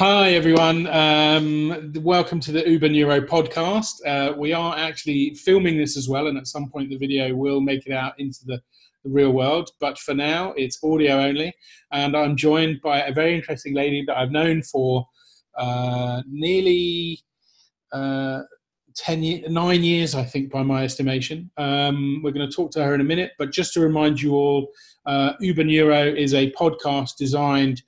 Hi, everyone. Um, welcome to the Uber Neuro podcast. Uh, we are actually filming this as well, and at some point the video will make it out into the, the real world. But for now, it's audio only. And I'm joined by a very interesting lady that I've known for uh, nearly uh, 10 years, nine years, I think, by my estimation. Um, we're going to talk to her in a minute. But just to remind you all, uh, Uber Neuro is a podcast designed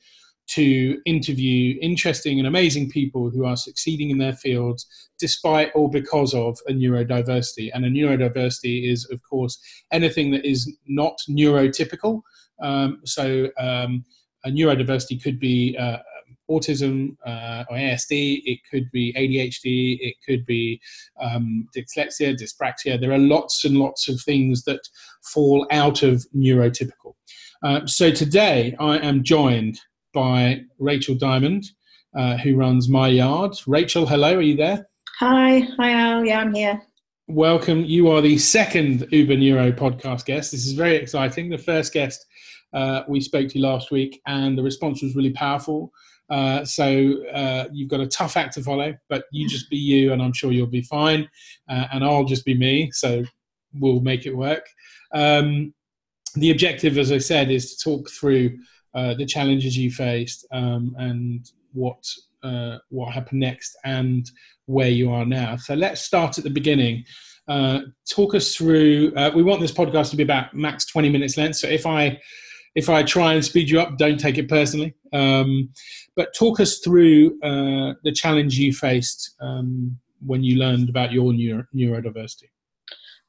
to interview interesting and amazing people who are succeeding in their fields despite or because of a neurodiversity. And a neurodiversity is, of course, anything that is not neurotypical. Um, so um, a neurodiversity could be uh, autism uh, or ASD, it could be ADHD, it could be um, dyslexia, dyspraxia. There are lots and lots of things that fall out of neurotypical. Uh, so today I am joined by Rachel Diamond, uh, who runs My Yard. Rachel, hello, are you there? Hi, hi Al. Yeah, I'm here. Welcome. You are the second Uber Neuro podcast guest. This is very exciting. The first guest uh, we spoke to last week, and the response was really powerful. Uh, so uh, you've got a tough act to follow, but you just be you, and I'm sure you'll be fine. Uh, and I'll just be me, so we'll make it work. Um, the objective, as I said, is to talk through uh, the challenges you faced um, and what uh, what happened next and where you are now. So let's start at the beginning. Uh, talk us through. Uh, we want this podcast to be about max twenty minutes length. So if I if I try and speed you up, don't take it personally. Um, but talk us through uh, the challenge you faced um, when you learned about your neuro- neurodiversity.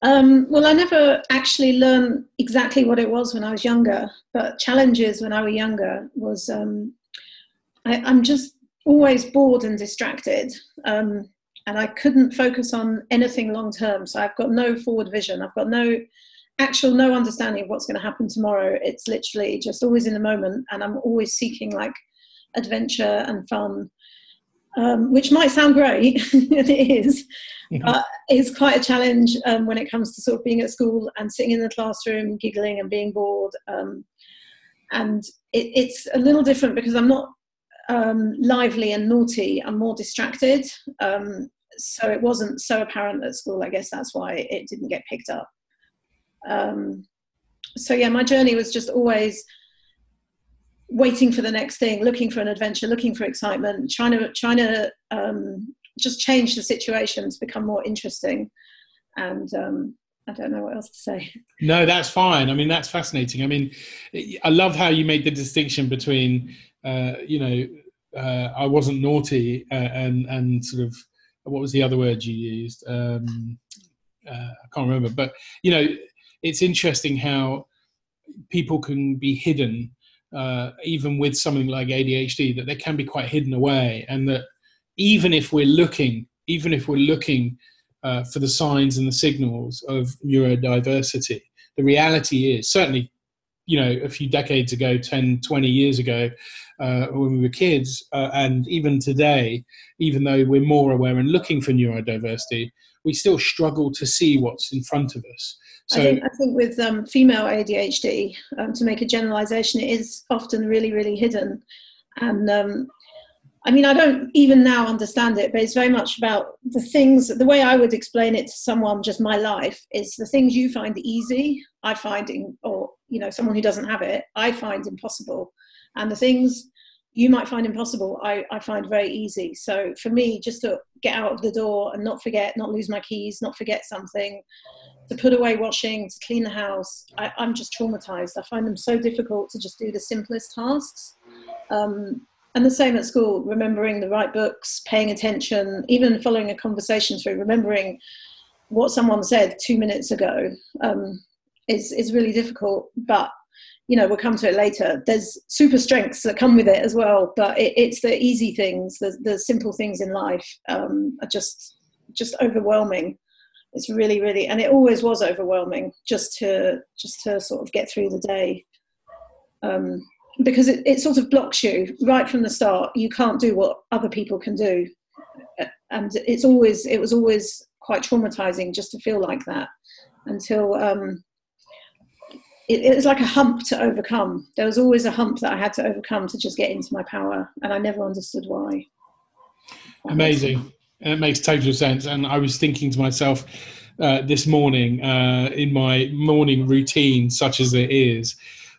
Um, well, I never actually learned exactly what it was when I was younger, but challenges when I was younger was um, I, am just always bored and distracted, um, and I couldn't focus on anything long term. So I've got no forward vision. I've got no actual no understanding of what's going to happen tomorrow. It's literally just always in the moment, and I'm always seeking like adventure and fun um, which might sound great, it is, mm-hmm. but it's quite a challenge um, when it comes to sort of being at school and sitting in the classroom, giggling and being bored. Um, and it, it's a little different because I'm not um, lively and naughty, I'm more distracted. Um, so it wasn't so apparent at school. I guess that's why it didn't get picked up. Um, so yeah, my journey was just always waiting for the next thing, looking for an adventure, looking for excitement, trying to trying to um, just change the situations, become more interesting, and um, I don't know what else to say. No, that's fine. I mean, that's fascinating. I mean, I love how you made the distinction between, uh, you know, uh, I wasn't naughty uh, and and sort of what was the other word you used? Um, uh, I can't remember, but you know, it's interesting how people can be hidden uh, even with something like ADHD, that they can be quite hidden away, and that even if we're looking, even if we're looking uh, for the signs and the signals of neurodiversity, the reality is certainly, you know, a few decades ago, 10, 20 years ago, uh, when we were kids, uh, and even today, even though we're more aware and looking for neurodiversity, we still struggle to see what's in front of us. So, I think, I think with um, female ADHD, um, to make a generalization, it is often really, really hidden. And um, I mean, I don't even now understand it, but it's very much about the things. The way I would explain it to someone, just my life, is the things you find easy, I find, in, or you know, someone who doesn't have it, I find impossible, and the things you might find impossible, I, I find very easy. So for me, just to get out of the door and not forget, not lose my keys, not forget something, to put away washing, to clean the house, I, am just traumatized. I find them so difficult to just do the simplest tasks. Um, and the same at school, remembering the right books, paying attention, even following a conversation through, remembering what someone said two minutes ago um, is, is really difficult. But you know, we'll come to it later. There's super strengths that come with it as well, but it, it's the easy things, the, the simple things in life um, are just just overwhelming. It's really, really, and it always was overwhelming just to just to sort of get through the day, um, because it, it sort of blocks you right from the start. You can't do what other people can do, and it's always it was always quite traumatizing just to feel like that until um, it, it, was like a hump to overcome. There was always a hump that I had to overcome to just get into my power, and I never understood why. Amazing. It makes total sense. And I was thinking to myself uh, this morning uh, in my morning routine, such as it is,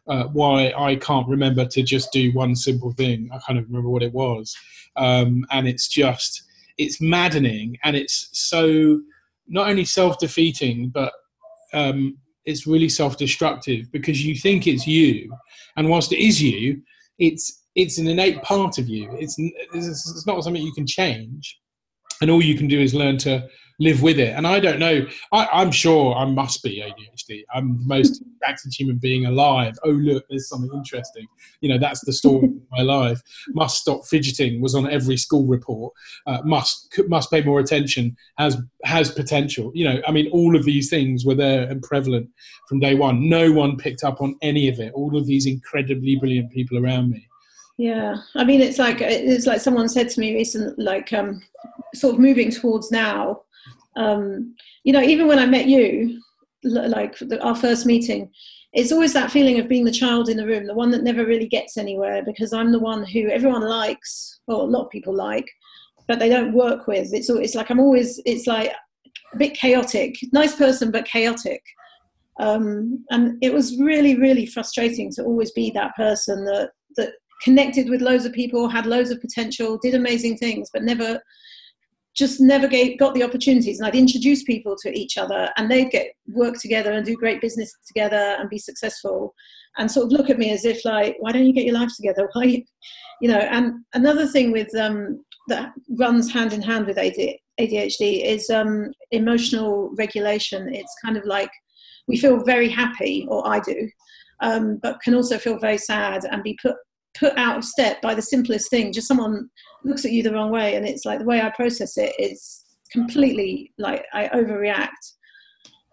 uh, why I can't remember to just do one simple thing. I can't remember what it was. Um, and it's just, it's maddening and it's so not only self defeating, but um, it's really self destructive because you think it's you. And whilst it is you, it's it's an innate part of you. It's, it's not something you can change and all you can do is learn to live with it. And I don't know. I, am sure I must be ADHD. I'm the most active human being alive. Oh look, there's something interesting. You know, that's the story of my life. Must stop fidgeting was on every school report. Uh, must must pay more attention. Has has potential. You know, I mean, all of these things were there and prevalent from day one. No one picked up on any of it. All of these incredibly brilliant people around me. Yeah, I mean, it's like it's like someone said to me recently, like um, sort of moving towards now. Um, you know, even when I met you, like the, our first meeting, it's always that feeling of being the child in the room, the one that never really gets anywhere, because I'm the one who everyone likes, or a lot of people like, but they don't work with. It's it's like I'm always it's like a bit chaotic, nice person but chaotic. Um, and it was really really frustrating to always be that person that that connected with loads of people, had loads of potential, did amazing things, but never just never gave, got the opportunities. And I'd introduce people to each other, and they'd get work together and do great business together and be successful, and sort of look at me as if like, why don't you get your life together? Why, you know? And another thing with um, that runs hand in hand with ADHD is um, emotional regulation. It's kind of like we feel very happy, or I do, um, but can also feel very sad and be put put out of step by the simplest thing. Just someone looks at you the wrong way, and it's like the way I process it is completely like I overreact.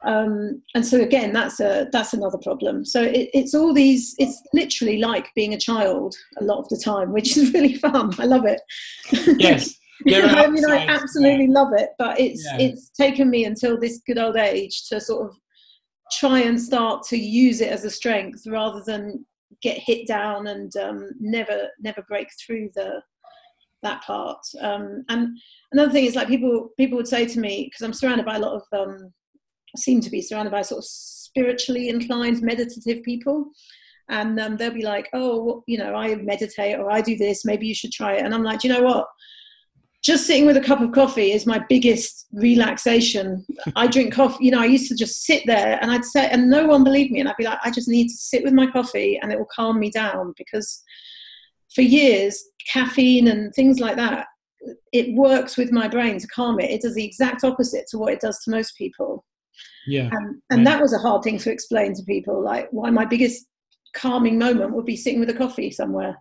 Um, and so again, that's a that's another problem. So it, it's all these. It's literally like being a child a lot of the time, which is really fun. I love it. Yes. I mean, I absolutely yeah. love it, but it's yeah. it's taken me until this good old age to sort of try and start to use it as a strength rather than get hit down and um, never never break through the that part. Um, and another thing is like people people would say to me because I'm surrounded by a lot of um, seem to be surrounded by sort of spiritually inclined meditative people. And um, they'll be like, oh, well, you know, I meditate or I do this. Maybe you should try it. And I'm like, you know what? Just sitting with a cup of coffee is my biggest relaxation. I drink coffee, you know, I used to just sit there and I'd say, and no one believed me. And I'd be like, I just need to sit with my coffee and it will calm me down because for years, caffeine and things like that, it works with my brain to calm it. It does the exact opposite to what it does to most people. Yeah. and yeah. that was a hard thing to explain to people, like why my biggest calming moment would be sitting with a coffee somewhere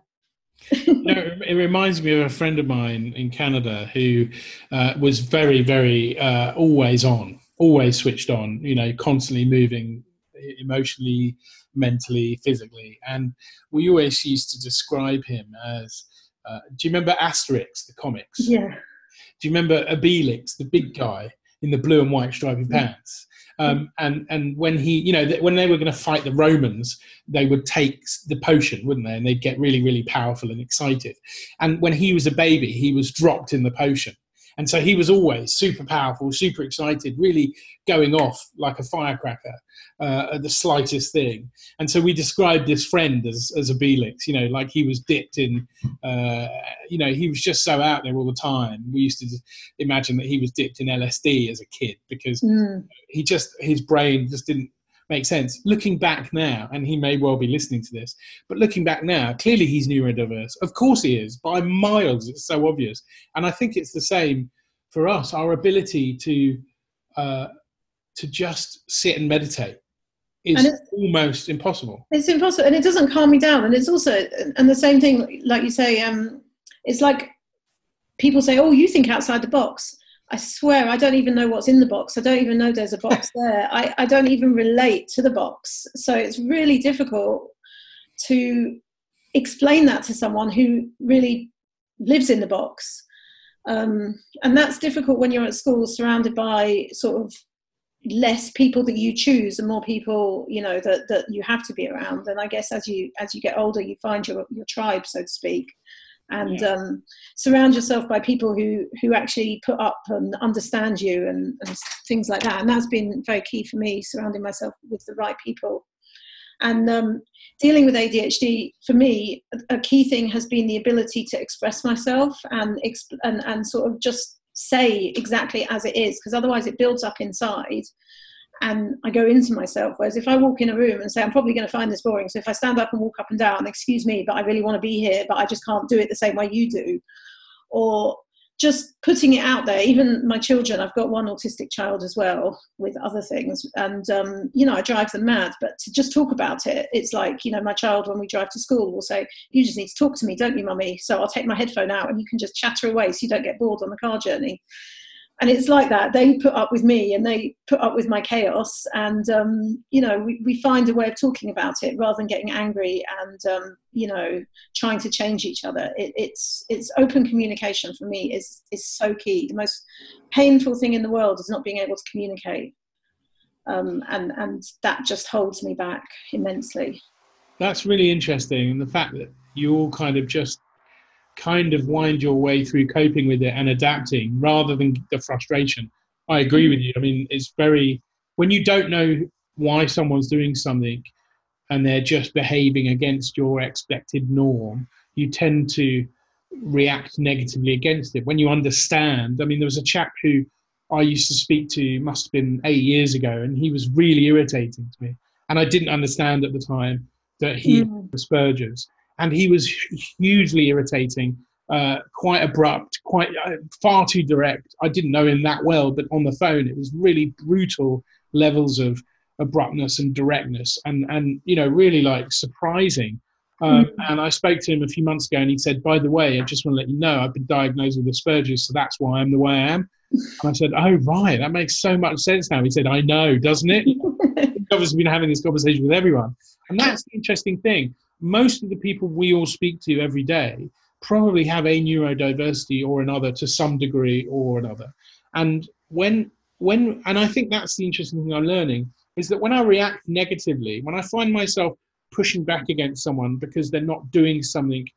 no, it reminds me of a friend of mine in Canada who uh, was very, very uh, always on, always switched on, you know, constantly moving emotionally, mentally, physically. And we always used to describe him as uh, do you remember Asterix, the comics? Yeah. Do you remember Obelix, the big guy in the blue and white striped pants? Um, and and when he, you know, when they were going to fight the Romans, they would take the potion, wouldn't they? And they'd get really, really powerful and excited. And when he was a baby, he was dropped in the potion. And so he was always super powerful, super excited, really going off like a firecracker uh, at the slightest thing. And so we described this friend as, as Obelix, you know, like he was dipped in, uh, you know, he was just so out there all the time. We used to imagine that he was dipped in LSD as a kid because mm. he just, his brain just didn't make sense. Looking back now, and he may well be listening to this, but looking back now, clearly he's neurodiverse. Of course he is, by miles. It's so obvious. And I think it's the same for us. Our ability to uh, to just sit and meditate is and almost impossible. It's impossible, and it doesn't calm me down. And it's also, and the same thing, like you say, um, it's like people say, "Oh, you think outside the box." I swear I don't even know what's in the box. I don't even know there's a box there. I, I don't even relate to the box. So it's really difficult to explain that to someone who really lives in the box. Um, and that's difficult when you're at school surrounded by sort of less people that you choose and more people you know that that you have to be around and i guess as you as you get older you find your your tribe so to speak and yeah. um, surround yourself by people who who actually put up and understand you and, and things like that. And that's been very key for me surrounding myself with the right people. And um, dealing with ADHD for me, a key thing has been the ability to express myself and exp- and, and sort of just say exactly as it is, because otherwise it builds up inside and I go into myself. Whereas if I walk in a room and say, I'm probably going to find this boring, so if I stand up and walk up and down, excuse me, but I really want to be here, but I just can't do it the same way you do. Or just putting it out there even my children i've got one autistic child as well with other things and um, you know i drive them mad but to just talk about it it's like you know my child when we drive to school will say you just need to talk to me don't you mummy so i'll take my headphone out and you can just chatter away so you don't get bored on the car journey and it's like that. They put up with me and they put up with my chaos. And um, you know we, we find a way of talking about it rather than getting angry and um, you know trying to change each other. It, it's it's open communication for me is is so key. The most painful thing in the world is not being able to communicate. Um, and and that just holds me back immensely. That's really interesting. And the fact that you all kind of just kind of wind your way through coping with it and adapting rather than the frustration. I agree with you. I mean, it's very, when you don't know why someone's doing something and they're just behaving against your expected norm, you tend to react negatively against it. When you understand, I mean, there was a chap who I used to speak to, must have been eight years ago, and he was really irritating to me. And I didn't understand at the time that he mm. Asperger's and he was hugely irritating, uh, quite abrupt, quite uh, far too direct. I didn't know him that well, but on the phone it was really brutal levels of abruptness and directness, and and you know really like surprising. Um, mm-hmm. And I spoke to him a few months ago, and he said, "By the way, I just want to let you know I've been diagnosed with Asperger's, so that's why I'm the way I am." And I said, "Oh right, that makes so much sense now." He said, "I know, doesn't it?" He's obviously been having this conversation with everyone, and that's the interesting thing most of the people we all speak to every day probably have a neurodiversity or another to some degree or another. And when when and I think that's the interesting thing I'm learning is that when I react negatively, when I find myself pushing back against someone because they're not doing something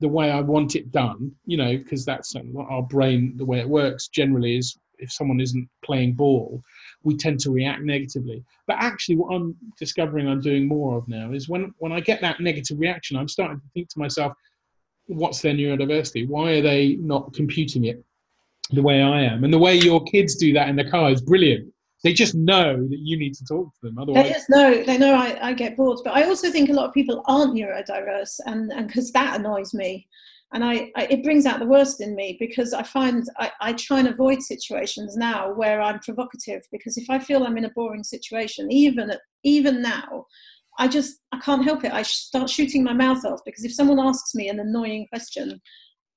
the way I want it done, you know, because that's our brain, the way it works generally is if someone isn't playing ball, we tend to react negatively. But actually, what I'm discovering I'm doing more of now is when, when I get that negative reaction, I'm starting to think to myself, what's their neurodiversity? Why are they not computing it the way I am? And the way your kids do that in the car is brilliant. They just know that you need to talk to them. Otherwise, they just know. They know I, I get bored. But I also think a lot of people aren't neurodiverse, and and because that annoys me and I, I, it brings out the worst in me because I find I, I try and avoid situations now where I'm provocative because if I feel I'm in a boring situation, even even now, I just I can't help it. I start shooting my mouth off because if someone asks me an annoying question,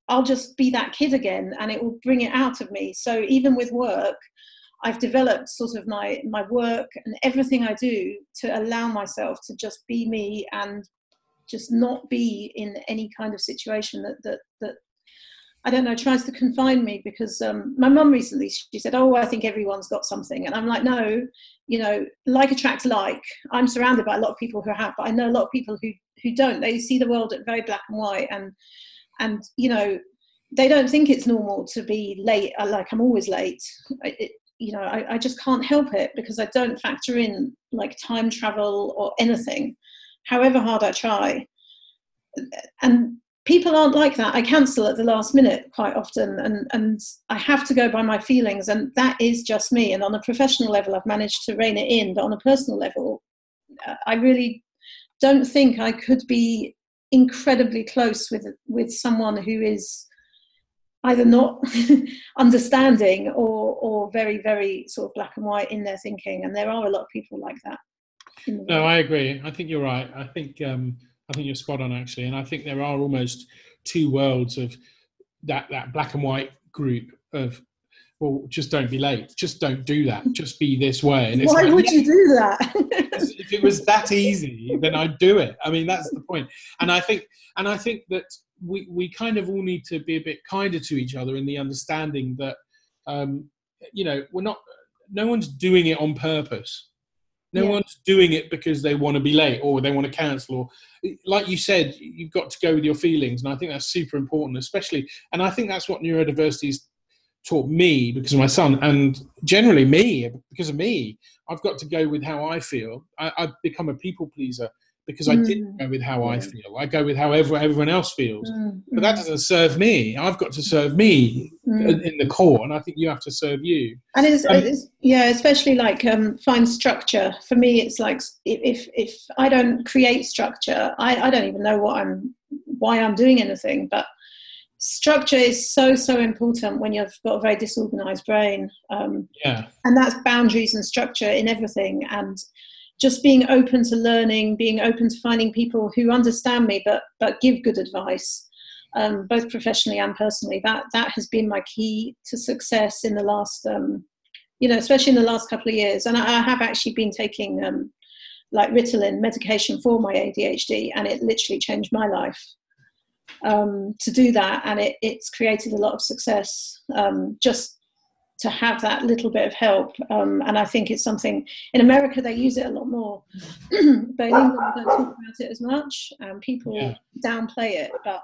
I'll just be that kid again, and it will bring it out of me. So even with work, I've developed sort of my my work and everything I do to allow myself to just be me and just not be in any kind of situation that that that I don't know tries to confine me because um, my mum recently she said, "Oh, I think everyone's got something," and I'm like, "No, you know, like attracts like." I'm surrounded by a lot of people who have, but I know a lot of people who who don't. They see the world at very black and white, and and you know, they don't think it's normal to be late. Like I'm always late. It, you know, I, I just can't help it because I don't factor in like time travel or anything however hard I try. And people aren't like that. I cancel at the last minute quite often, and, and I have to go by my feelings, and that is just me. And on a professional level, I've managed to rein it in, but on a personal level, I really don't think I could be incredibly close with with someone who is either not understanding or or very very sort of black and white in their thinking and there are a lot of people like that no, I agree. I think you're right. I think um, I think you're spot on actually, and I think there are almost two worlds of that that black and white group of well, just don't be late. Just don't do that. Just be this way. And Why like, would you do that? if it was that easy, then I'd do it. I mean, that's the point. And I think, and I think that we we kind of all need to be a bit kinder to each other in the understanding that, um, you know, we're not no one's doing it on purpose. No Yeah. one's doing it because they want to be late or they want to cancel or like you said, you've got to go with your feelings. And I think that's super important, especially and I think that's what neurodiversity's taught me because of my son and generally me because of me. I've got to go with how I feel. I, I've become a people pleaser because I didn't Mm. go with how I feel. I go with how everyone, everyone else feels. Mm, But that doesn't serve me. I've got to serve me mm. in in the core, and I think you have to serve you. and it's, Um, it's yeah especially like um, find structure for me it's like if if, if i don't create structure I, I don't even know what i'm why i'm doing anything but structure is so so important when you've got a very disorganized brain um, Yeah, and that's boundaries and structure in everything and just being open to learning being open to finding people who understand me but but give good advice um, both professionally and personally. That that has been my key to success in the last um, you know especially in the last couple of years. And i, I have actually been taking um, like ritalin medication for my adhd and it literally changed my life um, to do that. And it, it's created a lot of success um, just to have that little bit of help. Um, and I think it's something in America they use it a lot more, but in England we don't talk about it as much. And people Yeah. downplay it. But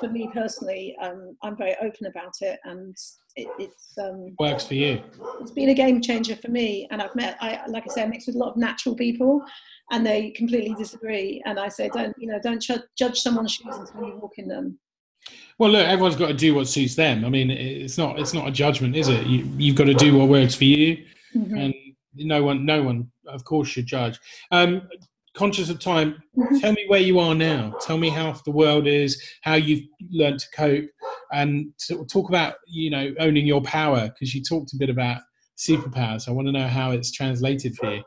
for me personally, um, I'm very open about it, and it, it's um, works for you. it's been a game changer for me. And I've met, I like I say, I mix with a lot of natural people, and they completely disagree. And I say, don't you know, don't ju- judge someone's shoes until you walk in them. Well, look, everyone's got to do what suits them. I mean, it's not it's not a judgment, is it? You, you've got to do what works for you, Mhm. and no one, no one, of course, should judge. Um, conscious of time, Mhm. tell me where you are now. Tell me how the world is, how you've learned to cope, and talk about you know owning your power because you talked a bit about superpowers. I want to know how it's translated for you.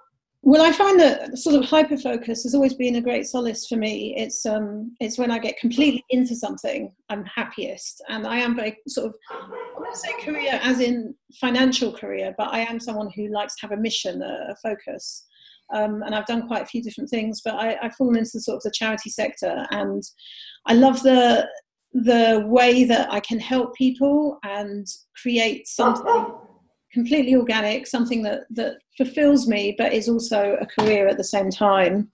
Well, I find that sort of hyper focus has always been a great solace for me. It's um, it's when I get completely into something, I'm happiest, and I am very sort of I wouldn't say career as in financial career, but I am someone who likes to have a mission, a, a focus. Um, and I've done quite a few different things, but I, I've fallen into sort of the charity sector, and I love the the way that I can help people and create something completely organic, something that that fulfills me, but is also a career at the same time.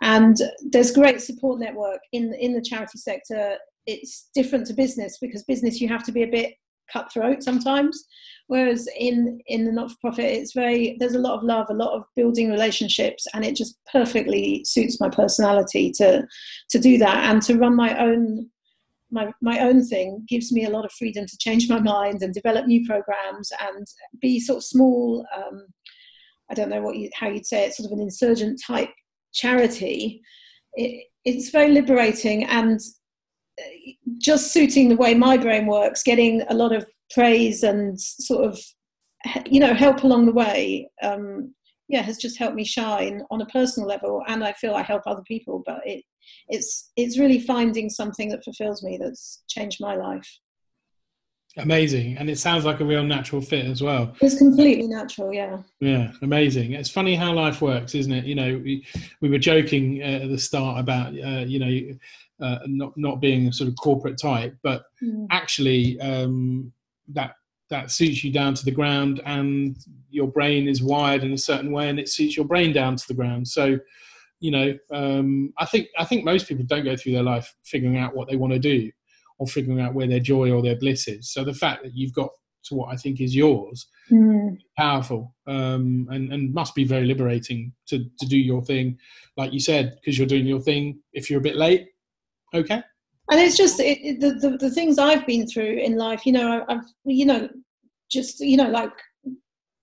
And there's great support network in in the charity sector. It's different to business because business you have to be a bit cutthroat sometimes, whereas in in the not for profit it's very there's a lot of love, a lot of building relationships, and it just perfectly suits my personality to to do that and to run my own my, my own thing gives me a lot of freedom to change my mind and develop new programs and be sort of small um, i don't know what you, how you'd say it sort of an insurgent type charity. It, it's very liberating and uh, just suiting the way my brain works getting a lot of praise and sort of you know help along the way um, yeah has just helped me shine on a personal level and i feel i help other people but it it's it's really finding something that fulfills me that's changed my life Amazing, and it sounds like a real natural fit as well. it's completely natural yeah Yeah, amazing. It's funny how life works, isn't it? You know, we, we were joking uh, at the start about uh, you know uh, not not being a sort of corporate type, but Mm. actually um, that that suits you down to the ground, and your brain is wired in a certain way, and it suits your brain down to the ground. So, you know, um, I think I think most people don't go through their life figuring out what they want to do or figuring out where their joy or their bliss is. So the fact that you've got to what I think is yours Mm. powerful um, and, and must be very liberating to, to do your thing, like you said, because you're doing your thing. If you're a bit late, okay. and it's just it, the, the the things I've been through in life. You know, I've you know just you know like,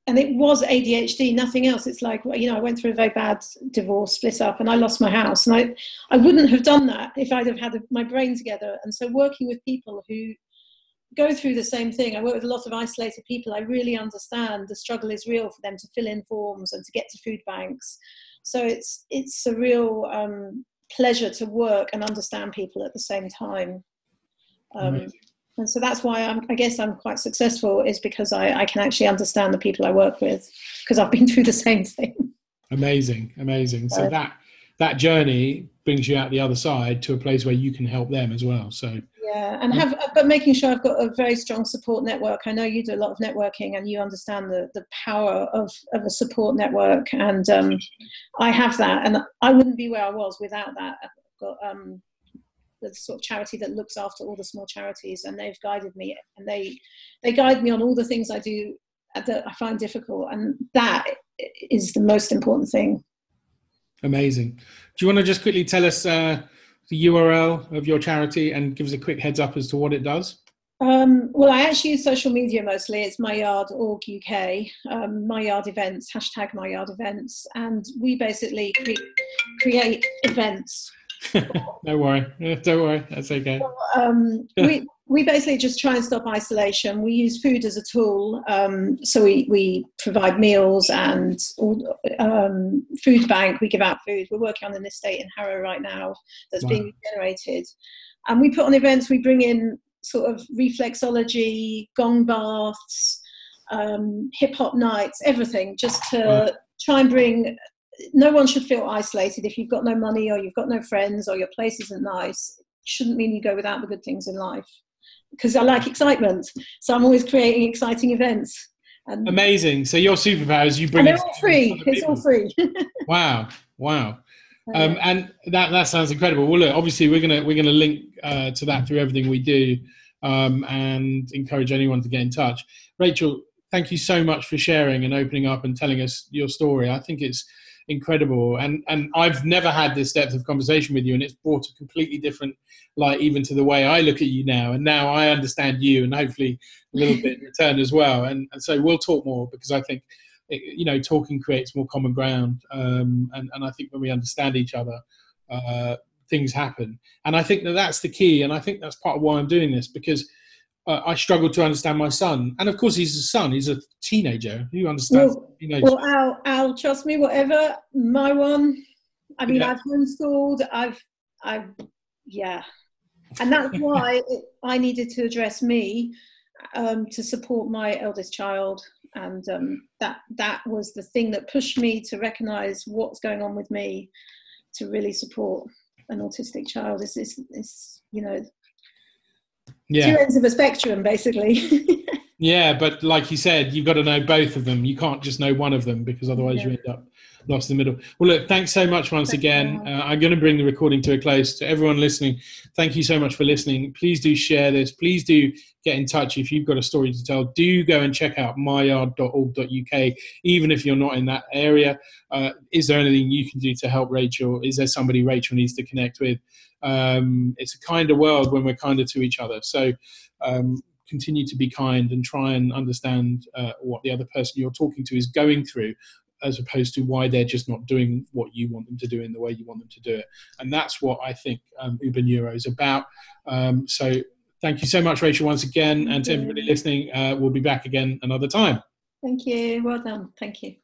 and it was ADHD, nothing else. It's like you know I went through a very bad divorce, split up, and I lost my house, and I I wouldn't have done that if I'd have had my brain together. And so working with people who go through the same thing. I work with a lot of isolated people. I really understand the struggle is real for them to fill in forms and to get to food banks. So it's it's a real um, pleasure to work and understand people at the same time. Um, Amazing. And so that's why I'm, I guess I'm quite successful is because I, I can actually understand the people I work with because I've been through the same thing. Amazing, amazing. So that that journey brings you out the other side to a place where you can help them as well. So yeah, and have but making sure I've got a very strong support network. I know you do a lot of networking, and you understand the the power of of a support network, and um, I have that, and I wouldn't be where I was without that. I've got um, the sort of charity that looks after all the small charities, and they've guided me, and they they guide me on all the things I do that I find difficult, and that is the most important thing. Amazing. Do you want to just quickly tell us uh, the URL of your charity and give us a quick heads up as to what it does? Um, well, I actually use social media mostly. It's My Yard Org UK, um, My Yard Events, hashtag My Yard Events, and we basically cre- create events don't worry. Don't worry. That's okay. Um, we we basically just try and stop isolation. We use food as a tool. Um, so we, we provide meals and um, food bank. We give out food. We're working on an estate in Harrow right now that's wow. being generated. And we put on events. We bring in sort of reflexology, gong baths, um, hip hop nights, everything, just to wow. try and bring no one should feel isolated. If you've got no money or you've got no friends or your place isn't nice it shouldn't mean you go without the good things in life. Because i like excitement. So i'm always creating exciting events. And amazing. So your superpowers you bring and they're all free. it's all free. Wow. Wow. Um, and that that sounds incredible. Well look obviously we're gonna we're gonna link uh, to that through everything we do um, and encourage anyone to get in touch. Rachel thank you so much for sharing and opening up and telling us your story. I think it's incredible. And and I've never had this depth of conversation with you, and it's brought a completely different light even to the way I look at you now. And now I understand you, and hopefully a little bit in return as well. And, and so we'll talk more because I think it, you know talking creates more common ground. Um, and and I think when we understand each other. Uh, things happen and i think that that's the key and i think that's part of why i'm doing this because uh, I struggle to understand my son. And of course, he's a son. He's a teenager. Who understands well, teenager? Well, Al, Al, trust me, whatever my one. I mean, yeah. I've homeschooled. I've, I've, yeah, and that's why it, I needed to address me um, to support my eldest child, and um, that that was the thing that pushed me to recognise what's going on with me, to really support an autistic child. Is this, is you know yeah. two ends of a spectrum, basically. yeah, but like you said, you've got to know both of them. You can't just know one of them because otherwise yeah. you end up lost in the middle. Well, look, thanks so much once thanks again. Uh, I'm going to bring the recording to a close. To everyone listening, thank you so much for listening. Please do share this. Please do get in touch if you've got a story to tell. Do go and check out myyard.org.uk, even if you're not in that area. Uh, is there anything you can do to help Rachel? Is there somebody Rachel needs to connect with? Um, it's a kinder world when we're kinder to each other. So um, continue to be kind and try and understand uh, what the other person you're talking to is going through as opposed to why they're just not doing what you want them to do in the way you want them to do it. And that's what I think um, Uber Neuro is about. Um, so thank you so much, Rachel, once again. and to everybody listening, uh, we'll be back again another time. Thank you. Well done. Thank you.